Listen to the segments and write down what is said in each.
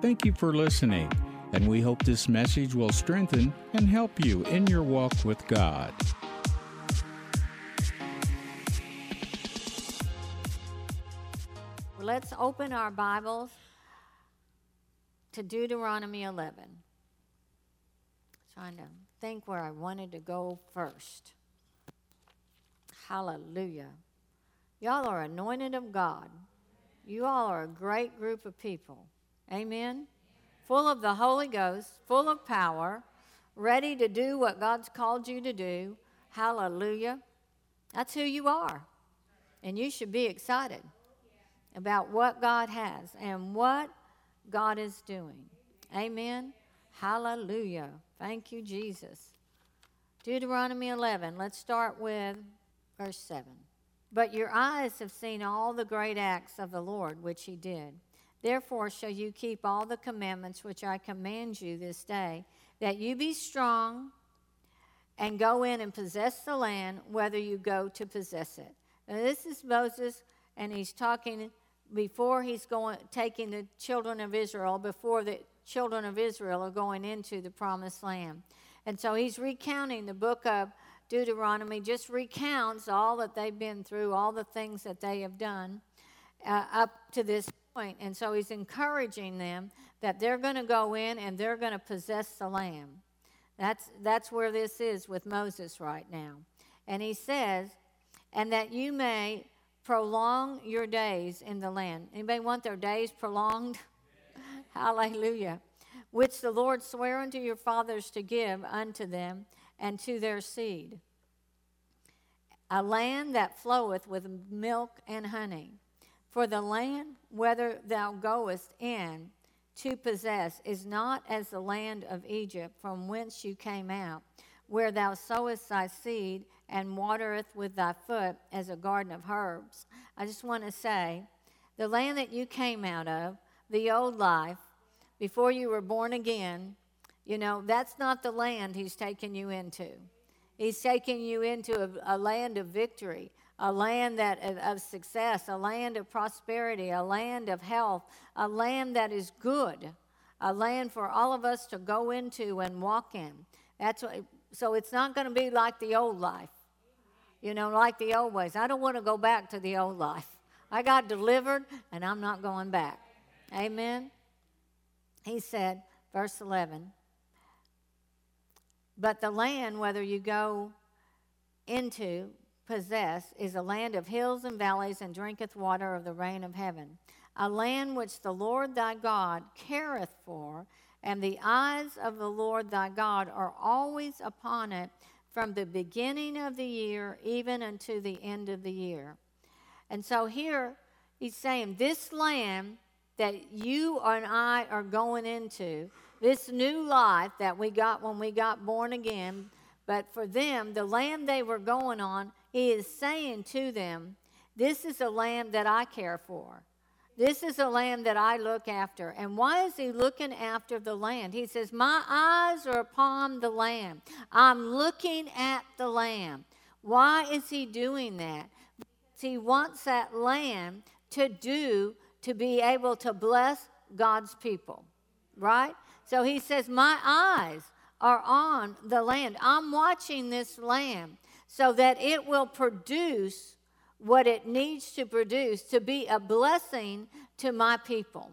Thank you for listening, and we hope this message will strengthen and help you in your walk with God. Let's open our Bibles to Deuteronomy 11. Trying to think where I wanted to go first. Hallelujah. Y'all are anointed of God. You all are a great group of people. Amen. Full of the Holy Ghost, full of power, ready to do what God's called you to do. Hallelujah. That's who you are. And you should be excited about what God has and what God is doing. Amen. Hallelujah. Thank you, Jesus. Deuteronomy 11. Let's start with verse 7. But your eyes have seen all the great acts of the Lord which he did. Therefore shall you keep all the commandments which I command you this day, that you be strong and go in and possess the land, whether you go to possess it. Now, this is Moses, and he's talking before he's going taking the children of Israel, before the children of Israel are going into the promised land. And so he's recounting the book of Deuteronomy, just recounts all that they've been through, all the things that they have done uh, up to this point. And so he's encouraging them that they're going to go in and they're going to possess the land. That's, that's where this is with Moses right now. And he says, and that you may prolong your days in the land. Anybody want their days prolonged? Hallelujah. Which the Lord sware unto your fathers to give unto them and to their seed. A land that floweth with milk and honey. For the land whether thou goest in to possess is not as the land of Egypt from whence you came out, where thou sowest thy seed and watereth with thy foot as a garden of herbs. I just want to say the land that you came out of, the old life, before you were born again, you know, that's not the land he's taking you into. He's taking you into a, a land of victory, a land that of success, a land of prosperity, a land of health, a land that is good, a land for all of us to go into and walk in. That's what, so it's not going to be like the old life you know, like the old ways. I don't want to go back to the old life. I got delivered and I'm not going back. Amen. He said, verse 11, but the land, whether you go into, possess, is a land of hills and valleys and drinketh water of the rain of heaven. A land which the Lord thy God careth for, and the eyes of the Lord thy God are always upon it from the beginning of the year even unto the end of the year. And so here he's saying, This land that you and I are going into, this new life that we got when we got born again, but for them, the land they were going on, he is saying to them, This is a lamb that I care for. This is a lamb that I look after. And why is he looking after the land? He says, My eyes are upon the lamb. I'm looking at the lamb. Why is he doing that? Because he wants that lamb to do, to be able to bless God's people, right? So he says, My eyes are on the land. I'm watching this land so that it will produce what it needs to produce to be a blessing to my people,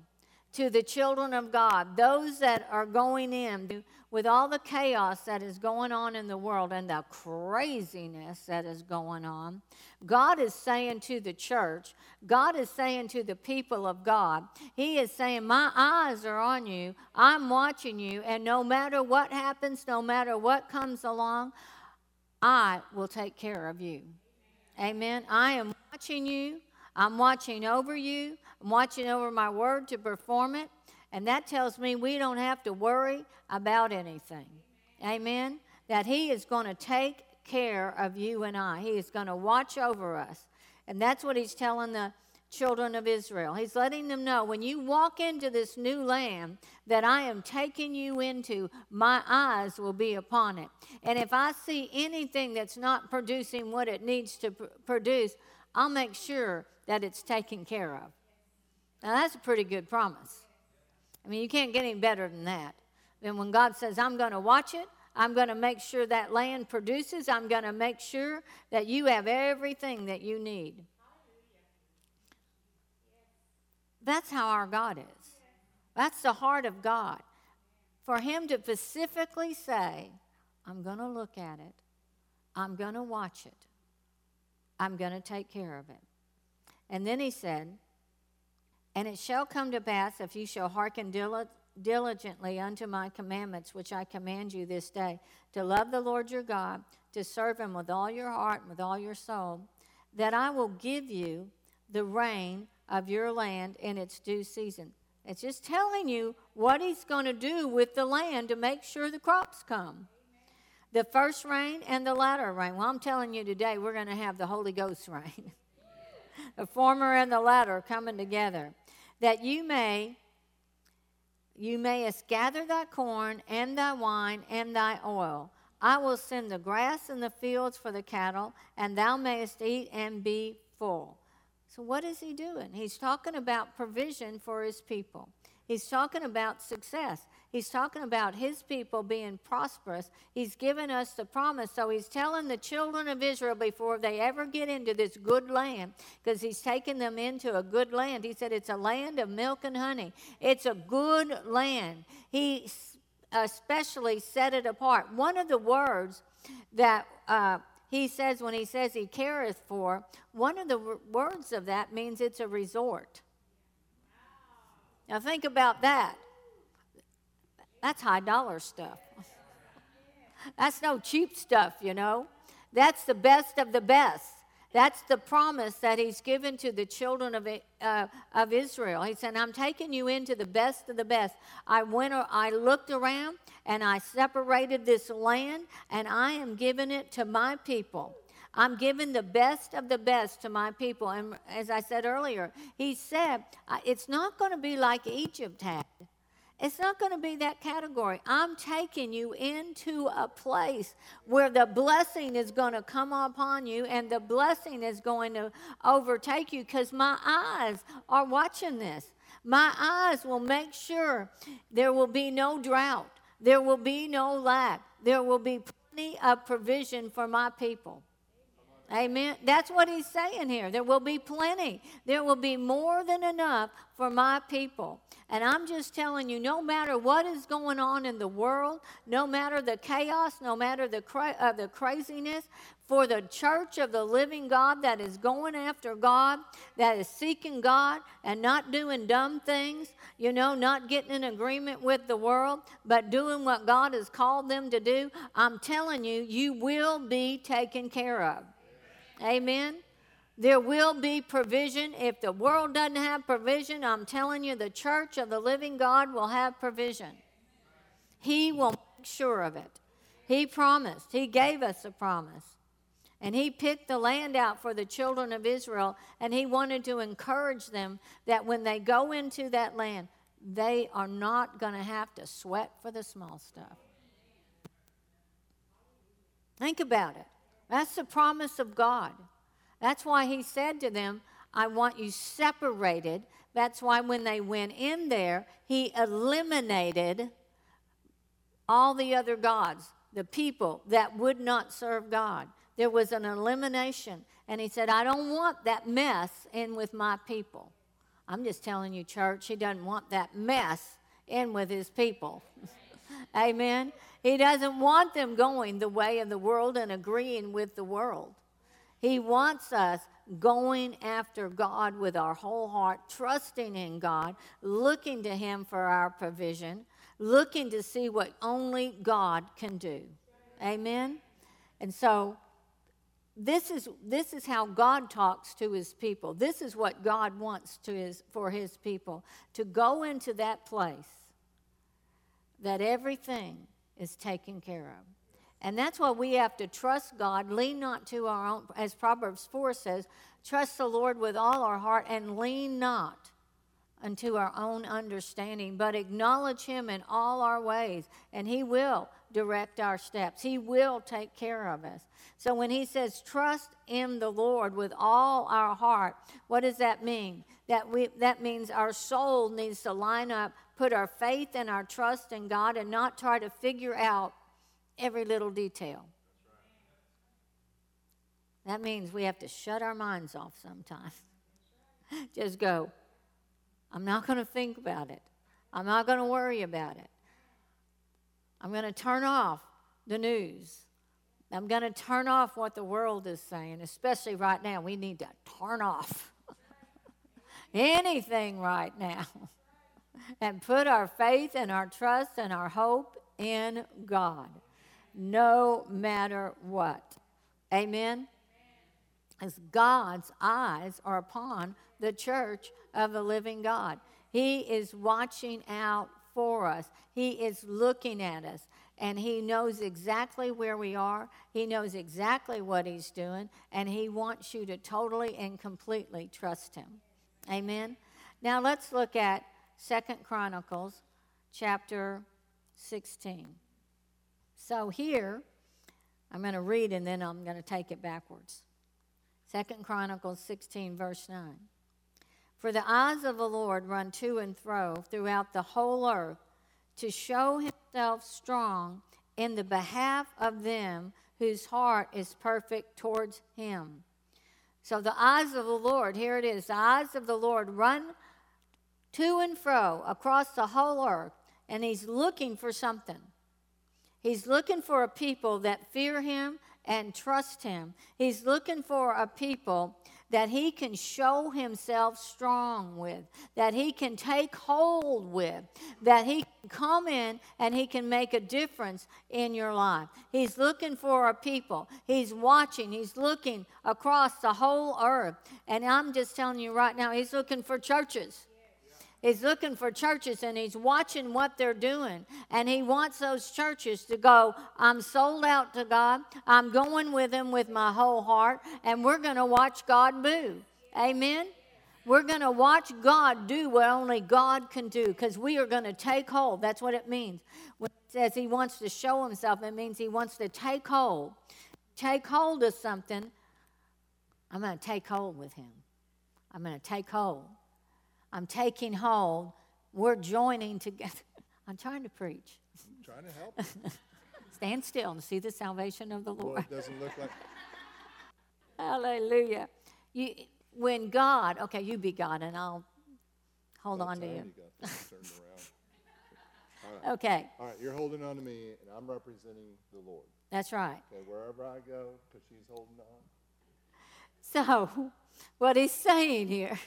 to the children of God, those that are going in with all the chaos that is going on in the world and the craziness that is going on. God is saying to the church, God is saying to the people of God, He is saying, My eyes are on you, I'm watching you, and no matter what happens, no matter what comes along, I will take care of you. Amen. I am watching you. I'm watching over you. I'm watching over my word to perform it. And that tells me we don't have to worry about anything. Amen. That He is going to take care of you and I. He is going to watch over us. And that's what He's telling the children of Israel. He's letting them know when you walk into this new land that I am taking you into, my eyes will be upon it. And if I see anything that's not producing what it needs to pr- produce, I'll make sure that it's taken care of. Now, that's a pretty good promise. I mean, you can't get any better than that. Then when God says, I'm going to watch it, I'm going to make sure that land produces, I'm going to make sure that you have everything that you need. That's how our God is. That's the heart of God. For Him to specifically say, I'm going to look at it, I'm going to watch it, I'm going to take care of it. And then He said, And it shall come to pass if you shall hearken diligently unto my commandments, which I command you this day, to love the Lord your God, to serve Him with all your heart and with all your soul, that I will give you the rain of your land in its due season. It's just telling you what he's going to do with the land to make sure the crops come. The first rain and the latter rain. Well, I'm telling you today, we're going to have the Holy Ghost rain. the former and the latter coming together. That you may you mayest gather thy corn and thy wine and thy oil. I will send the grass in the fields for the cattle, and thou mayest eat and be full. So, what is he doing? He's talking about provision for his people. He's talking about success. He's talking about his people being prosperous. He's given us the promise. So he's telling the children of Israel before they ever get into this good land, because he's taken them into a good land. He said it's a land of milk and honey, it's a good land. He especially set it apart. One of the words that uh, he says when he says he careth for, one of the words of that means it's a resort. Now think about that. That's high dollar stuff. That's no cheap stuff, you know. That's the best of the best. That's the promise that he's given to the children of, uh, of Israel. He said, I'm taking you into the best of the best. I went, I looked around and I separated this land and I am giving it to my people. I'm giving the best of the best to my people. And as I said earlier, he said, it's not going to be like Egypt had. It's not going to be that category. I'm taking you into a place where the blessing is going to come upon you and the blessing is going to overtake you because my eyes are watching this. My eyes will make sure there will be no drought, there will be no lack, there will be plenty of provision for my people. Amen. That's what he's saying here. There will be plenty. There will be more than enough for my people. And I'm just telling you, no matter what is going on in the world, no matter the chaos, no matter the, cra- uh, the craziness, for the church of the living God that is going after God, that is seeking God and not doing dumb things, you know, not getting in agreement with the world, but doing what God has called them to do, I'm telling you, you will be taken care of. Amen. There will be provision. If the world doesn't have provision, I'm telling you, the church of the living God will have provision. He will make sure of it. He promised, He gave us a promise. And He picked the land out for the children of Israel, and He wanted to encourage them that when they go into that land, they are not going to have to sweat for the small stuff. Think about it. That's the promise of God. That's why he said to them, I want you separated. That's why when they went in there, he eliminated all the other gods, the people that would not serve God. There was an elimination. And he said, I don't want that mess in with my people. I'm just telling you, church, he doesn't want that mess in with his people. Amen. He doesn't want them going the way of the world and agreeing with the world. He wants us going after God with our whole heart, trusting in God, looking to Him for our provision, looking to see what only God can do. Amen? And so, this is, this is how God talks to his people. This is what God wants to his, for his people to go into that place that everything is taken care of. And that's why we have to trust God, lean not to our own, as Proverbs 4 says, trust the Lord with all our heart and lean not unto our own understanding, but acknowledge Him in all our ways, and He will direct our steps. He will take care of us. So when He says, trust in the Lord with all our heart, what does that mean? That, we, that means our soul needs to line up put our faith and our trust in God and not try to figure out every little detail. That means we have to shut our minds off sometimes. Just go, I'm not going to think about it. I'm not going to worry about it. I'm going to turn off the news. I'm going to turn off what the world is saying, especially right now. We need to turn off anything right now and put our faith and our trust and our hope in God, no matter what. Amen? As God's eyes are upon the church of the living God. He is watching out for us, He is looking at us and He knows exactly where we are. He knows exactly what He's doing, and He wants you to totally and completely trust Him. Amen. Now let's look at Second Chronicles chapter 16. So here, I'm going to read and then I'm going to take it backwards. Second Chronicles 16, verse 9. For the eyes of the Lord run to and fro throughout the whole earth to show himself strong in the behalf of them whose heart is perfect towards him. So the eyes of the Lord, here it is, the eyes of the Lord run to and fro across the whole earth, and he's looking for something. He's looking for a people that fear him and trust him. He's looking for a people that he can show himself strong with, that he can take hold with, that he can come in and he can make a difference in your life. He's looking for a people. He's watching, he's looking across the whole earth. And I'm just telling you right now, he's looking for churches. He's looking for churches and he's watching what they're doing. And he wants those churches to go, I'm sold out to God. I'm going with him with my whole heart. And we're going to watch God move. Amen. We're going to watch God do what only God can do because we are going to take hold. That's what it means. When it says he wants to show himself, it means he wants to take hold. Take hold of something. I'm going to take hold with him. I'm going to take hold. I'm taking hold. We're joining together. I'm trying to preach. I'm trying to help. Stand still and see the salvation of the Lord. Doesn't look like. Hallelujah. You, when God, okay, you be God, and I'll hold on to you. you All right. Okay, All right, you're holding on to me, and I'm representing the Lord. that's right. Okay, wherever I go, because she's holding on. So, what he's saying here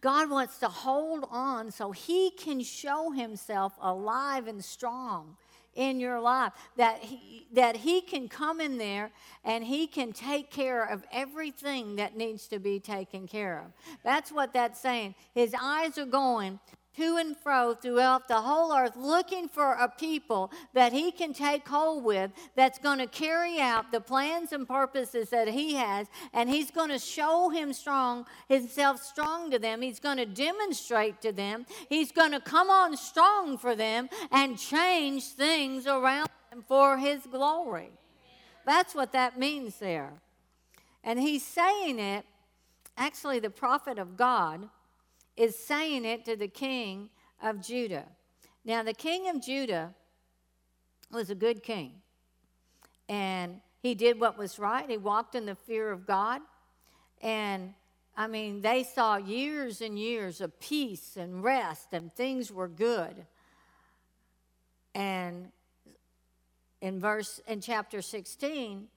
God wants to hold on so he can show himself alive and strong in your life that he, that he can come in there and he can take care of everything that needs to be taken care of. That's what that's saying. His eyes are going to and fro throughout the whole earth looking for a people that he can take hold with that's going to carry out the plans and purposes that he has and he's going to show him strong himself strong to them. He's going to demonstrate to them. He's going to come on strong for them and change things around them for his glory. That's what that means there. And he's saying it actually the prophet of god is saying it to the king of Judah. Now, the king of Judah was a good king, and he did what was right. He walked in the fear of God, and I mean, they saw years and years of peace and rest, and things were good. And in verse in chapter 16,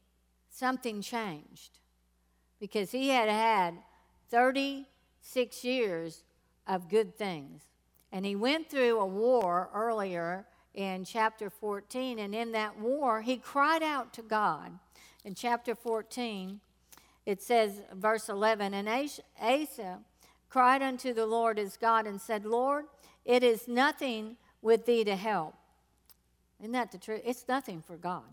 something changed because he had had 36 years of good things. And he went through a war earlier in chapter 14, and in that war, he cried out to God. In chapter 14, it says, verse 11, and Asa cried unto the Lord his God and said, Lord, it is nothing with thee to help. Isn't that the truth? It's nothing for God,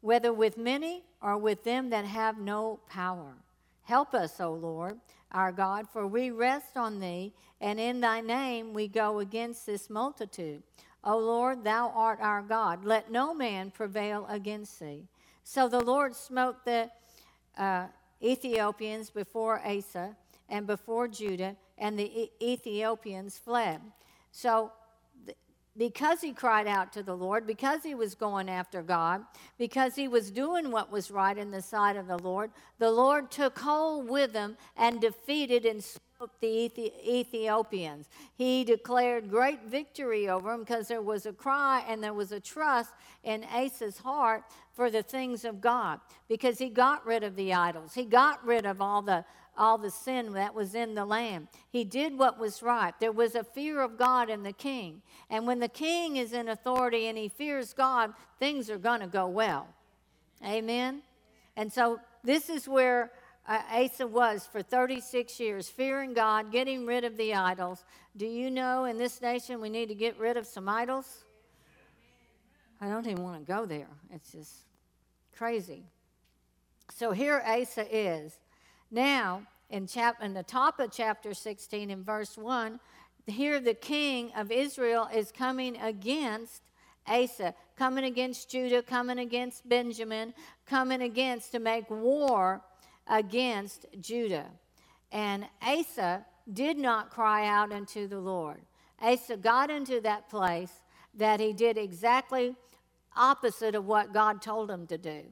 whether with many or with them that have no power. Help us, O Lord, our God, for we rest on thee, and in thy name we go against this multitude. O Lord, thou art our God. Let no man prevail against thee. So the Lord smote the uh, Ethiopians before Asa, and before Judah, and the E- Ethiopians fled. So, because he cried out to the Lord, because he was going after God, because he was doing what was right in the sight of the Lord, the Lord took hold with him and defeated and the Ethiopians. He declared great victory over them because there was a cry and there was a trust in Asa's heart for the things of God because he got rid of the idols. He got rid of all the all the sin that was in the land. He did what was right. There was a fear of God in the king. And when the king is in authority and he fears God, things are going to go well. Amen. And so this is where uh, Asa was for 36 years, fearing God, getting rid of the idols. Do you know in this nation we need to get rid of some idols? I don't even want to go there. It's just crazy. So here Asa is. Now, in, chap- in the top of chapter 16, in verse 1, here the king of Israel is coming against Asa, coming against Judah, coming against Benjamin, coming against to make war against Judah. And Asa did not cry out unto the Lord. Asa got into that place that he did exactly opposite of what God told him to do.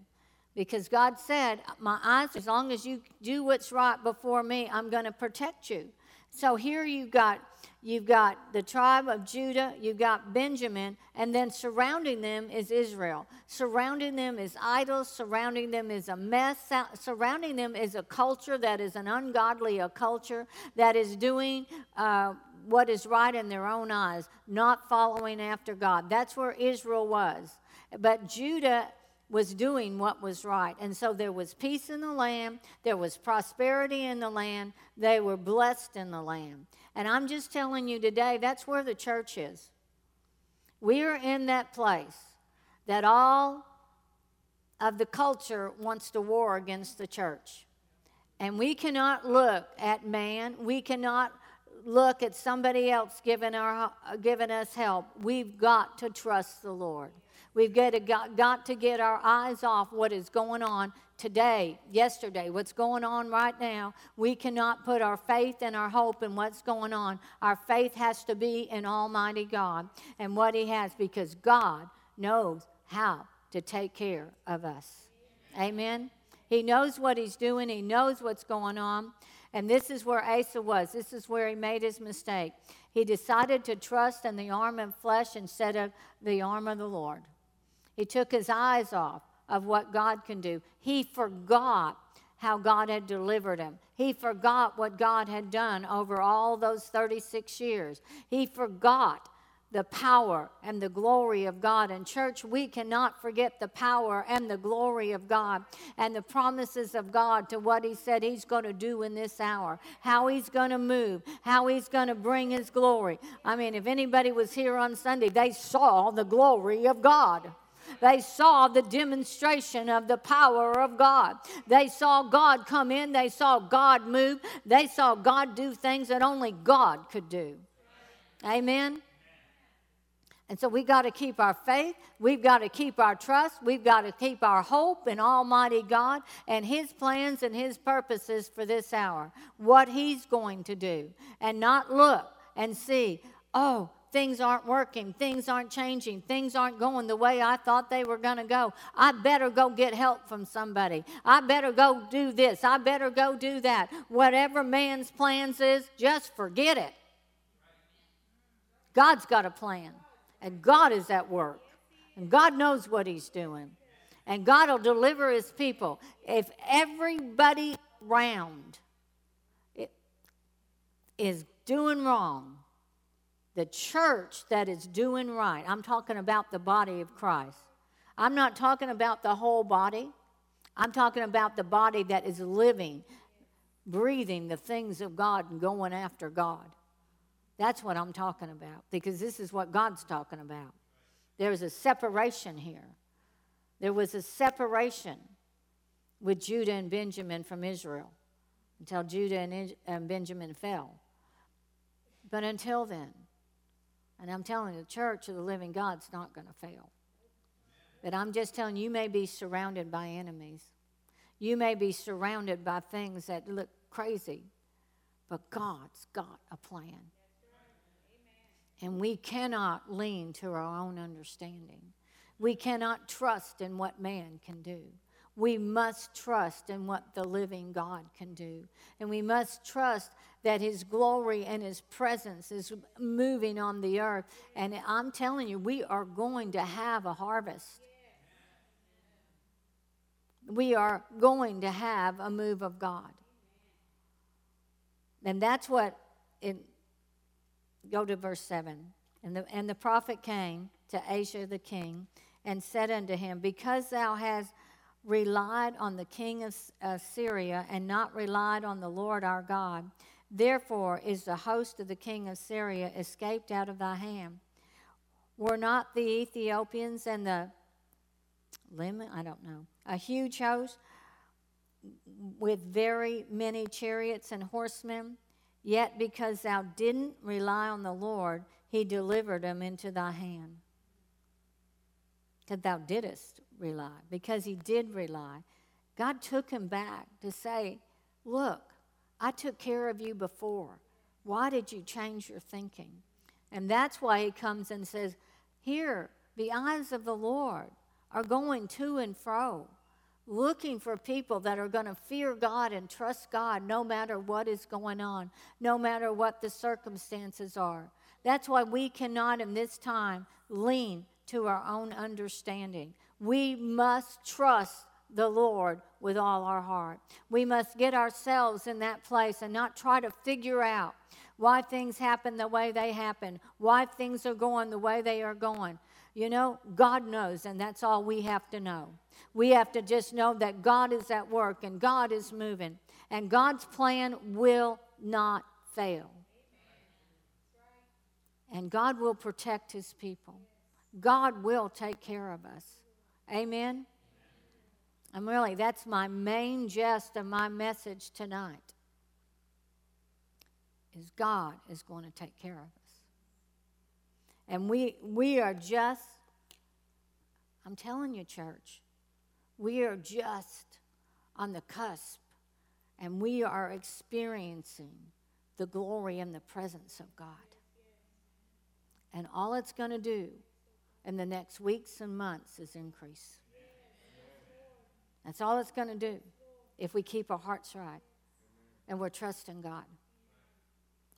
Because God said, My eyes, as long as you do what's right before me, I'm going to protect you. So here you've got you've got the tribe of Judah, you've got Benjamin, and then surrounding them is Israel. Surrounding them is idols, surrounding them is a mess, surrounding them is a culture that is an ungodly a culture that is doing uh, what is right in their own eyes, not following after God. That's where Israel was. But Judah was doing what was right. And so there was peace in the land, there was prosperity in the land, they were blessed in the land. And I'm just telling you today, that's where the church is. We are in that place that all of the culture wants to war against the church. And we cannot look at man, we cannot look at somebody else giving, our, giving us help. We've got to trust the Lord. We've got to, got, got to get our eyes off what is going on today, yesterday, what's going on right now. We cannot put our faith and our hope in what's going on. Our faith has to be in Almighty God and what He has because God knows how to take care of us. Amen. He knows what He's doing, He knows what's going on. And this is where Asa was. This is where he made his mistake. He decided to trust in the arm of flesh instead of the arm of the Lord. He took his eyes off of what God can do. He forgot how God had delivered him. He forgot what God had done over all those 36 years. He forgot the power and the glory of God. And, church, we cannot forget the power and the glory of God and the promises of God to what He said He's going to do in this hour, how He's going to move, how He's going to bring His glory. I mean, if anybody was here on Sunday, they saw the glory of God. They saw the demonstration of the power of God. They saw God come in. They saw God move. They saw God do things that only God could do. Amen. And so we got to keep our faith. We've got to keep our trust. We've got to keep our hope in Almighty God and His plans and His purposes for this hour, what He's going to do, and not look and see, oh, things aren't working, things aren't changing, things aren't going the way I thought they were going to go. I better go get help from somebody. I better go do this. I better go do that. Whatever man's plans is, just forget it. God's got a plan, and God is at work, and God knows what He's doing, and God will deliver His people. If everybody around is doing wrong, the church that is doing right, I'm talking about the body of Christ. I'm not talking about the whole body. I'm talking about the body that is living, breathing the things of God and going after God. That's what I'm talking about because this is what God's talking about. There's a separation here. There was a separation with Judah and Benjamin from Israel until Judah and Benjamin fell. But until then, and I'm telling you, the church of the living God's not going to fail. But I'm just telling you, you may be surrounded by enemies. You may be surrounded by things that look crazy. But God's got a plan. And we cannot lean to our own understanding. We cannot trust in what man can do. We must trust in what the living God can do. And we must trust that His glory and His presence is moving on the earth. And I'm telling you, we are going to have a harvest. We are going to have a move of God. And that's what it, go to verse 7. And the, and the prophet came to Asa the king and said unto him, Because thou hast relied on the king of uh, Syria and not relied on the Lord our God, therefore is the host of the king of Syria escaped out of thy hand. Were not the Ethiopians and the I don't know, a huge host with very many chariots and horsemen? Yet because thou didn't rely on the Lord, he delivered them into thy hand. That thou didst rely, because he did rely. God took him back to say, Look, I took care of you before. Why did you change your thinking? And that's why he comes and says, Here, the eyes of the Lord are going to and fro looking for people that are going to fear God and trust God no matter what is going on, no matter what the circumstances are. That's why we cannot in this time lean to our own understanding. We must trust the Lord with all our heart. We must get ourselves in that place and not try to figure out why things happen the way they happen, why things are going the way they are going. You know, God knows, and that's all we have to know. We have to just know that God is at work and God is moving, and God's plan will not fail. And God will protect his people. God will take care of us. Amen. And really, that's my main gist of my message tonight. Is God is going to take care of us. And we, we are just, I'm telling you, church, we are just on the cusp and we are experiencing the glory and the presence of God. And all it's going to do in the next weeks and months is increase. That's all it's going to do if we keep our hearts right and we're trusting God.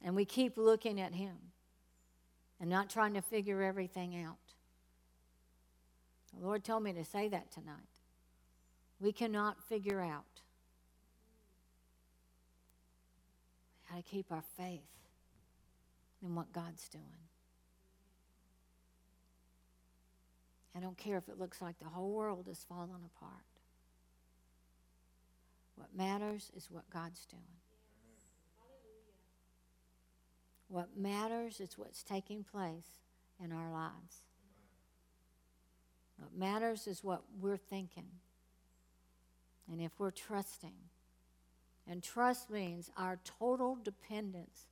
And we keep looking at Him and not trying to figure everything out. The Lord told me to say that tonight. We cannot figure out. how to keep our faith in what God's doing. I don't care if it looks like the whole world is falling apart. What matters is what God's doing. What matters is what's taking place in our lives. What matters is what we're thinking. And if we're trusting, and trust means our total dependence,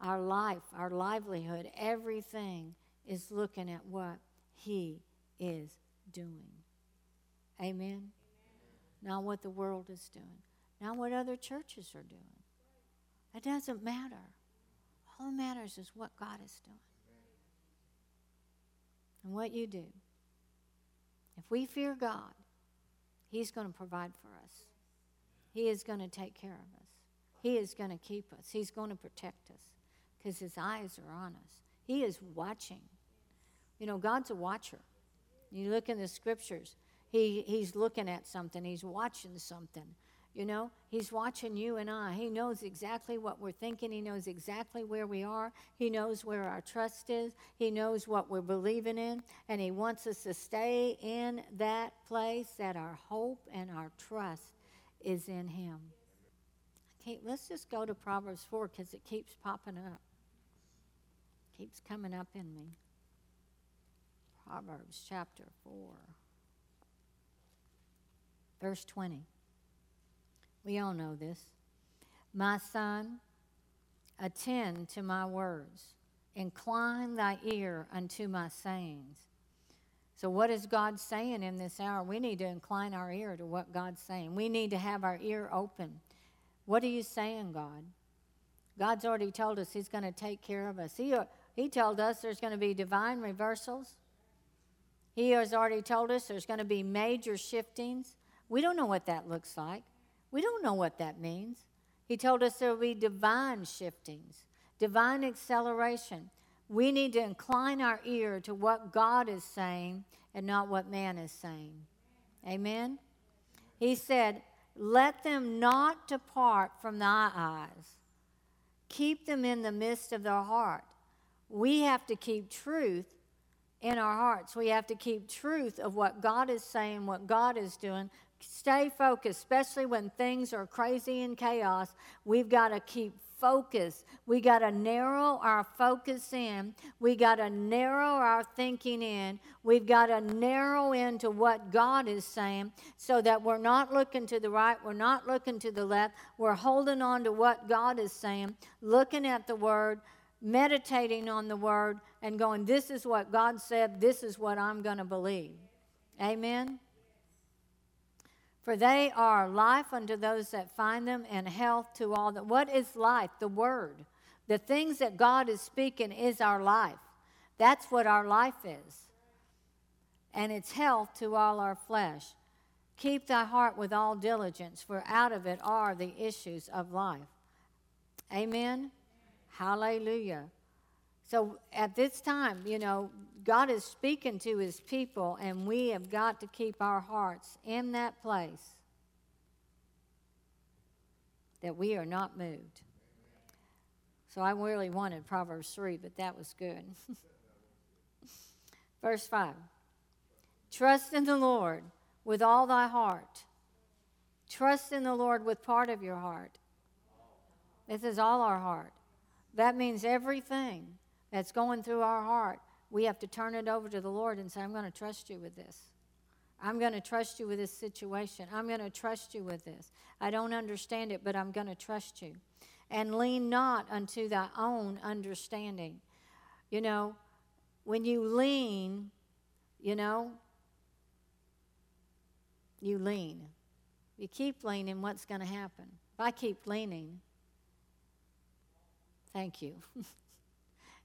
our life, our livelihood, everything is looking at what He is doing. Amen? Not what the world is doing, not what other churches are doing. It doesn't matter. All that matters is what God is doing and what you do. If we fear God, He's going to provide for us. He is going to take care of us. He is going to keep us. He's going to protect us because His eyes are on us. He is watching. You know, God's a watcher. You look in the scriptures, he, He's looking at something, He's watching something. You know, He's watching you and I. He knows exactly what we're thinking. He knows exactly where we are. He knows where our trust is. He knows what we're believing in. And He wants us to stay in that place that our hope and our trust is in Him. Okay, let's just go to Proverbs 4 because it keeps popping up, keeps coming up in me. Proverbs chapter 4, verse 20. We all know this. My son, attend to my words, incline thy ear unto my sayings. So, what is God saying in this hour? We need to incline our ear to what God's saying. We need to have our ear open. What are you saying, God? God's already told us He's going to take care of us. He, he told us there's going to be divine reversals. He has already told us there's going to be major shiftings. We don't know what that looks like. We don't know what that means. He told us there will be divine shiftings, divine acceleration. We need to incline our ear to what God is saying and not what man is saying. Amen? He said, Let them not depart from thy eyes, keep them in the midst of their heart. We have to keep truth in our hearts. We have to keep truth of what God is saying, what God is doing. Stay focused, especially when things are crazy and chaos. We've got to keep focus. We got to narrow our focus in. We got to narrow our thinking in. We've got to narrow into what God is saying so that we're not looking to the right, we're not looking to the left. We're holding on to what God is saying, looking at the Word, meditating on the Word, and going, This is what God said, this is what I'm going to believe. Amen. For they are life unto those that find them, and health to all that. What is life? The Word. The things that God is speaking is our life. That's what our life is. And it's health to all our flesh. Keep thy heart with all diligence, for out of it are the issues of life. Amen. Hallelujah. So at this time, you know, God is speaking to his people, and we have got to keep our hearts in that place that we are not moved. So I really wanted Proverbs 3, but that was good. Verse 5 Trust in the Lord with all thy heart. Trust in the Lord with part of your heart. This is all our heart. That means everything that's going through our heart we have to turn it over to the Lord and say, I'm going to trust you with this. I'm going to trust you with this situation. I'm going to trust you with this. I don't understand it, but I'm going to trust you. And lean not unto thy own understanding. You know, when you lean, you know, you lean. You keep leaning, what's going to happen? If I keep leaning, thank you,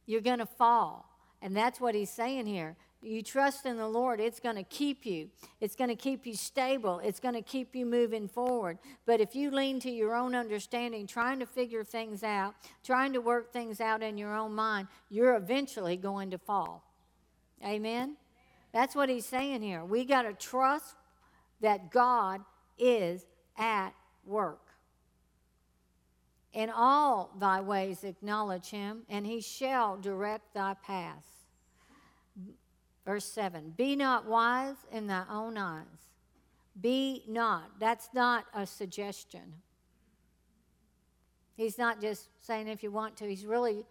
you're going to fall. And that's what he's saying here. You trust in the Lord, it's going to keep you. It's going to keep you stable. It's going to keep you moving forward. But if you lean to your own understanding, trying to figure things out, trying to work things out in your own mind, you're eventually going to fall. Amen? That's what he's saying here. We got to trust that God is at work. In all thy ways acknowledge him, and he shall direct thy paths. Verse 7 Be not wise in thy own eyes. Be not. That's not a suggestion. He's not just saying if you want to, he's really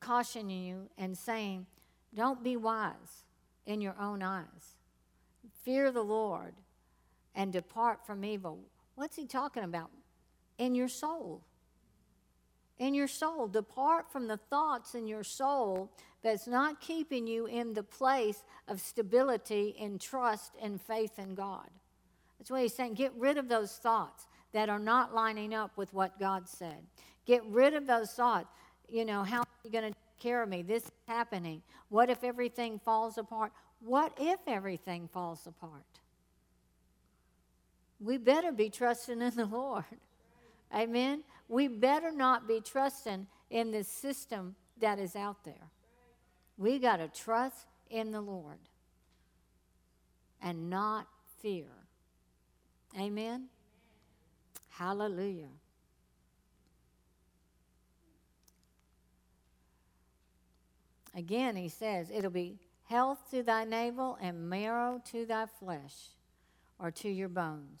cautioning you and saying, don't be wise in your own eyes. Fear the Lord and depart from evil. What's he talking about? In your soul in your soul. Depart from the thoughts in your soul that's not keeping you in the place of stability and trust and faith in God. That's what he's saying. Get rid of those thoughts that are not lining up with what God said. Get rid of those thoughts. You know, how are you going to take care of me? This is happening. What if everything falls apart? What if everything falls apart? We better be trusting in the Lord. Amen we better not be trusting in this system that is out there. We got to trust in the Lord and not fear. Amen? Hallelujah. Again, he says, it'll be health to thy navel and marrow to thy flesh or to your bones.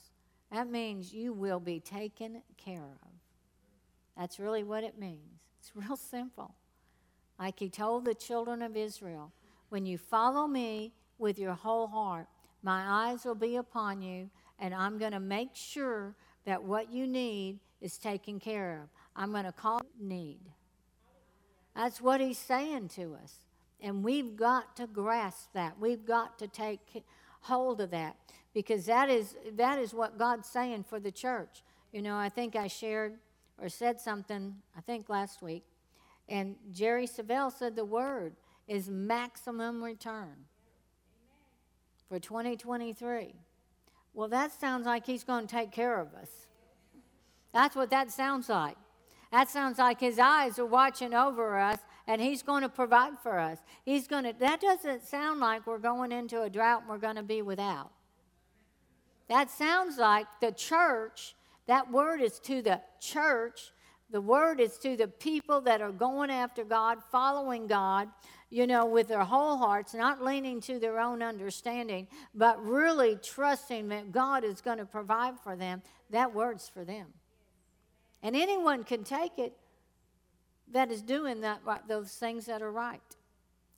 That means you will be taken care of. That's really what it means. It's real simple. Like he told the children of Israel when you follow me with your whole heart, my eyes will be upon you, and I'm going to make sure that what you need is taken care of. I'm going to call need. That's what he's saying to us. And we've got to grasp that. We've got to take hold of that because that is, that is what God's saying for the church. You know, I think I shared or said something, I think last week, and Jerry Savelle said the word is maximum return for 2023. Well, that sounds like he's going to take care of us. That's what that sounds like. That sounds like his eyes are watching over us and he's going to provide for us. He's going to That doesn't sound like we're going into a drought and we're going to be without. That sounds like the church, that word is to the church. The word is to the people that are going after God, following God, you know, with their whole hearts, not leaning to their own understanding, but really trusting that God is going to provide for them. That word's for them. And anyone can take it that is doing that, those things that are right.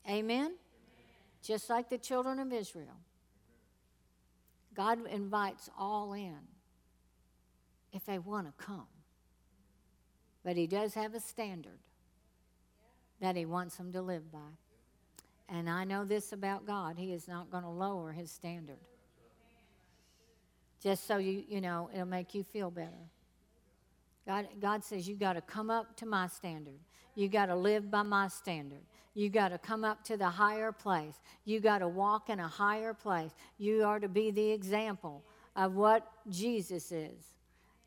Amen? Just like the children of Israel. God invites all in if they want to come. But He does have a standard that He wants them to live by. And I know this about God He is not going to lower His standard. Just so you, you know, it'll make you feel better. God, God says you got to come up to my standard. You got to live by my standard. You got to come up to the higher place. You got to walk in a higher place. You are to be the example of what Jesus is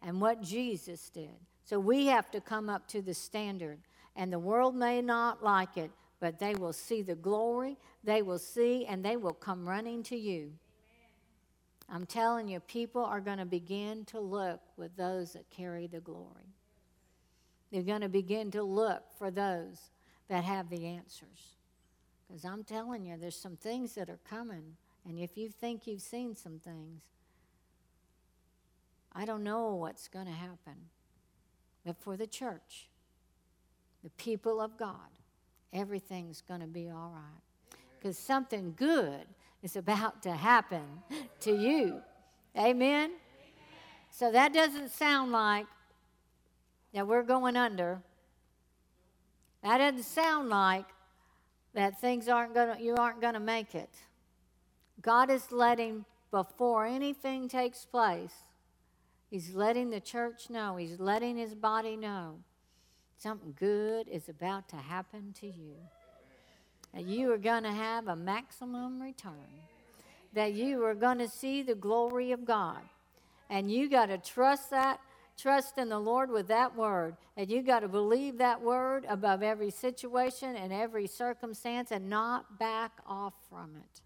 and what Jesus did. So we have to come up to the standard. And the world may not like it, but they will see the glory, they will see, and they will come running to you. I'm telling you, people are going to begin to look with those that carry the glory. They're going to begin to look for those that have the answers. Because I'm telling you, there's some things that are coming. And if you think you've seen some things, I don't know what's going to happen. But for the church, the people of God, everything's going to be all right. Because something good is about to happen to you. Amen? Amen? So that doesn't sound like that we're going under. That doesn't sound like that things aren't going to, you aren't going to make it. God is letting, before anything takes place, He's letting the church know, He's letting His body know something good is about to happen to you. That you are going to have a maximum return. That you are going to see the glory of God. And you got to trust that trust in the Lord with that word. And you got to believe that word above every situation and every circumstance and not back off from it.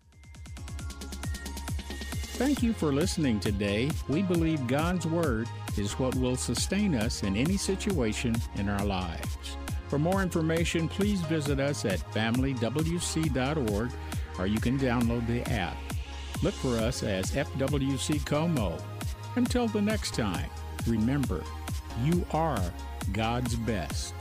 Thank you for listening today. We believe God's Word is what will sustain us in any situation in our lives. For more information, please visit us at familywc.org or you can download the app. Look for us as FWC Como. Until the next time, remember, you are God's best.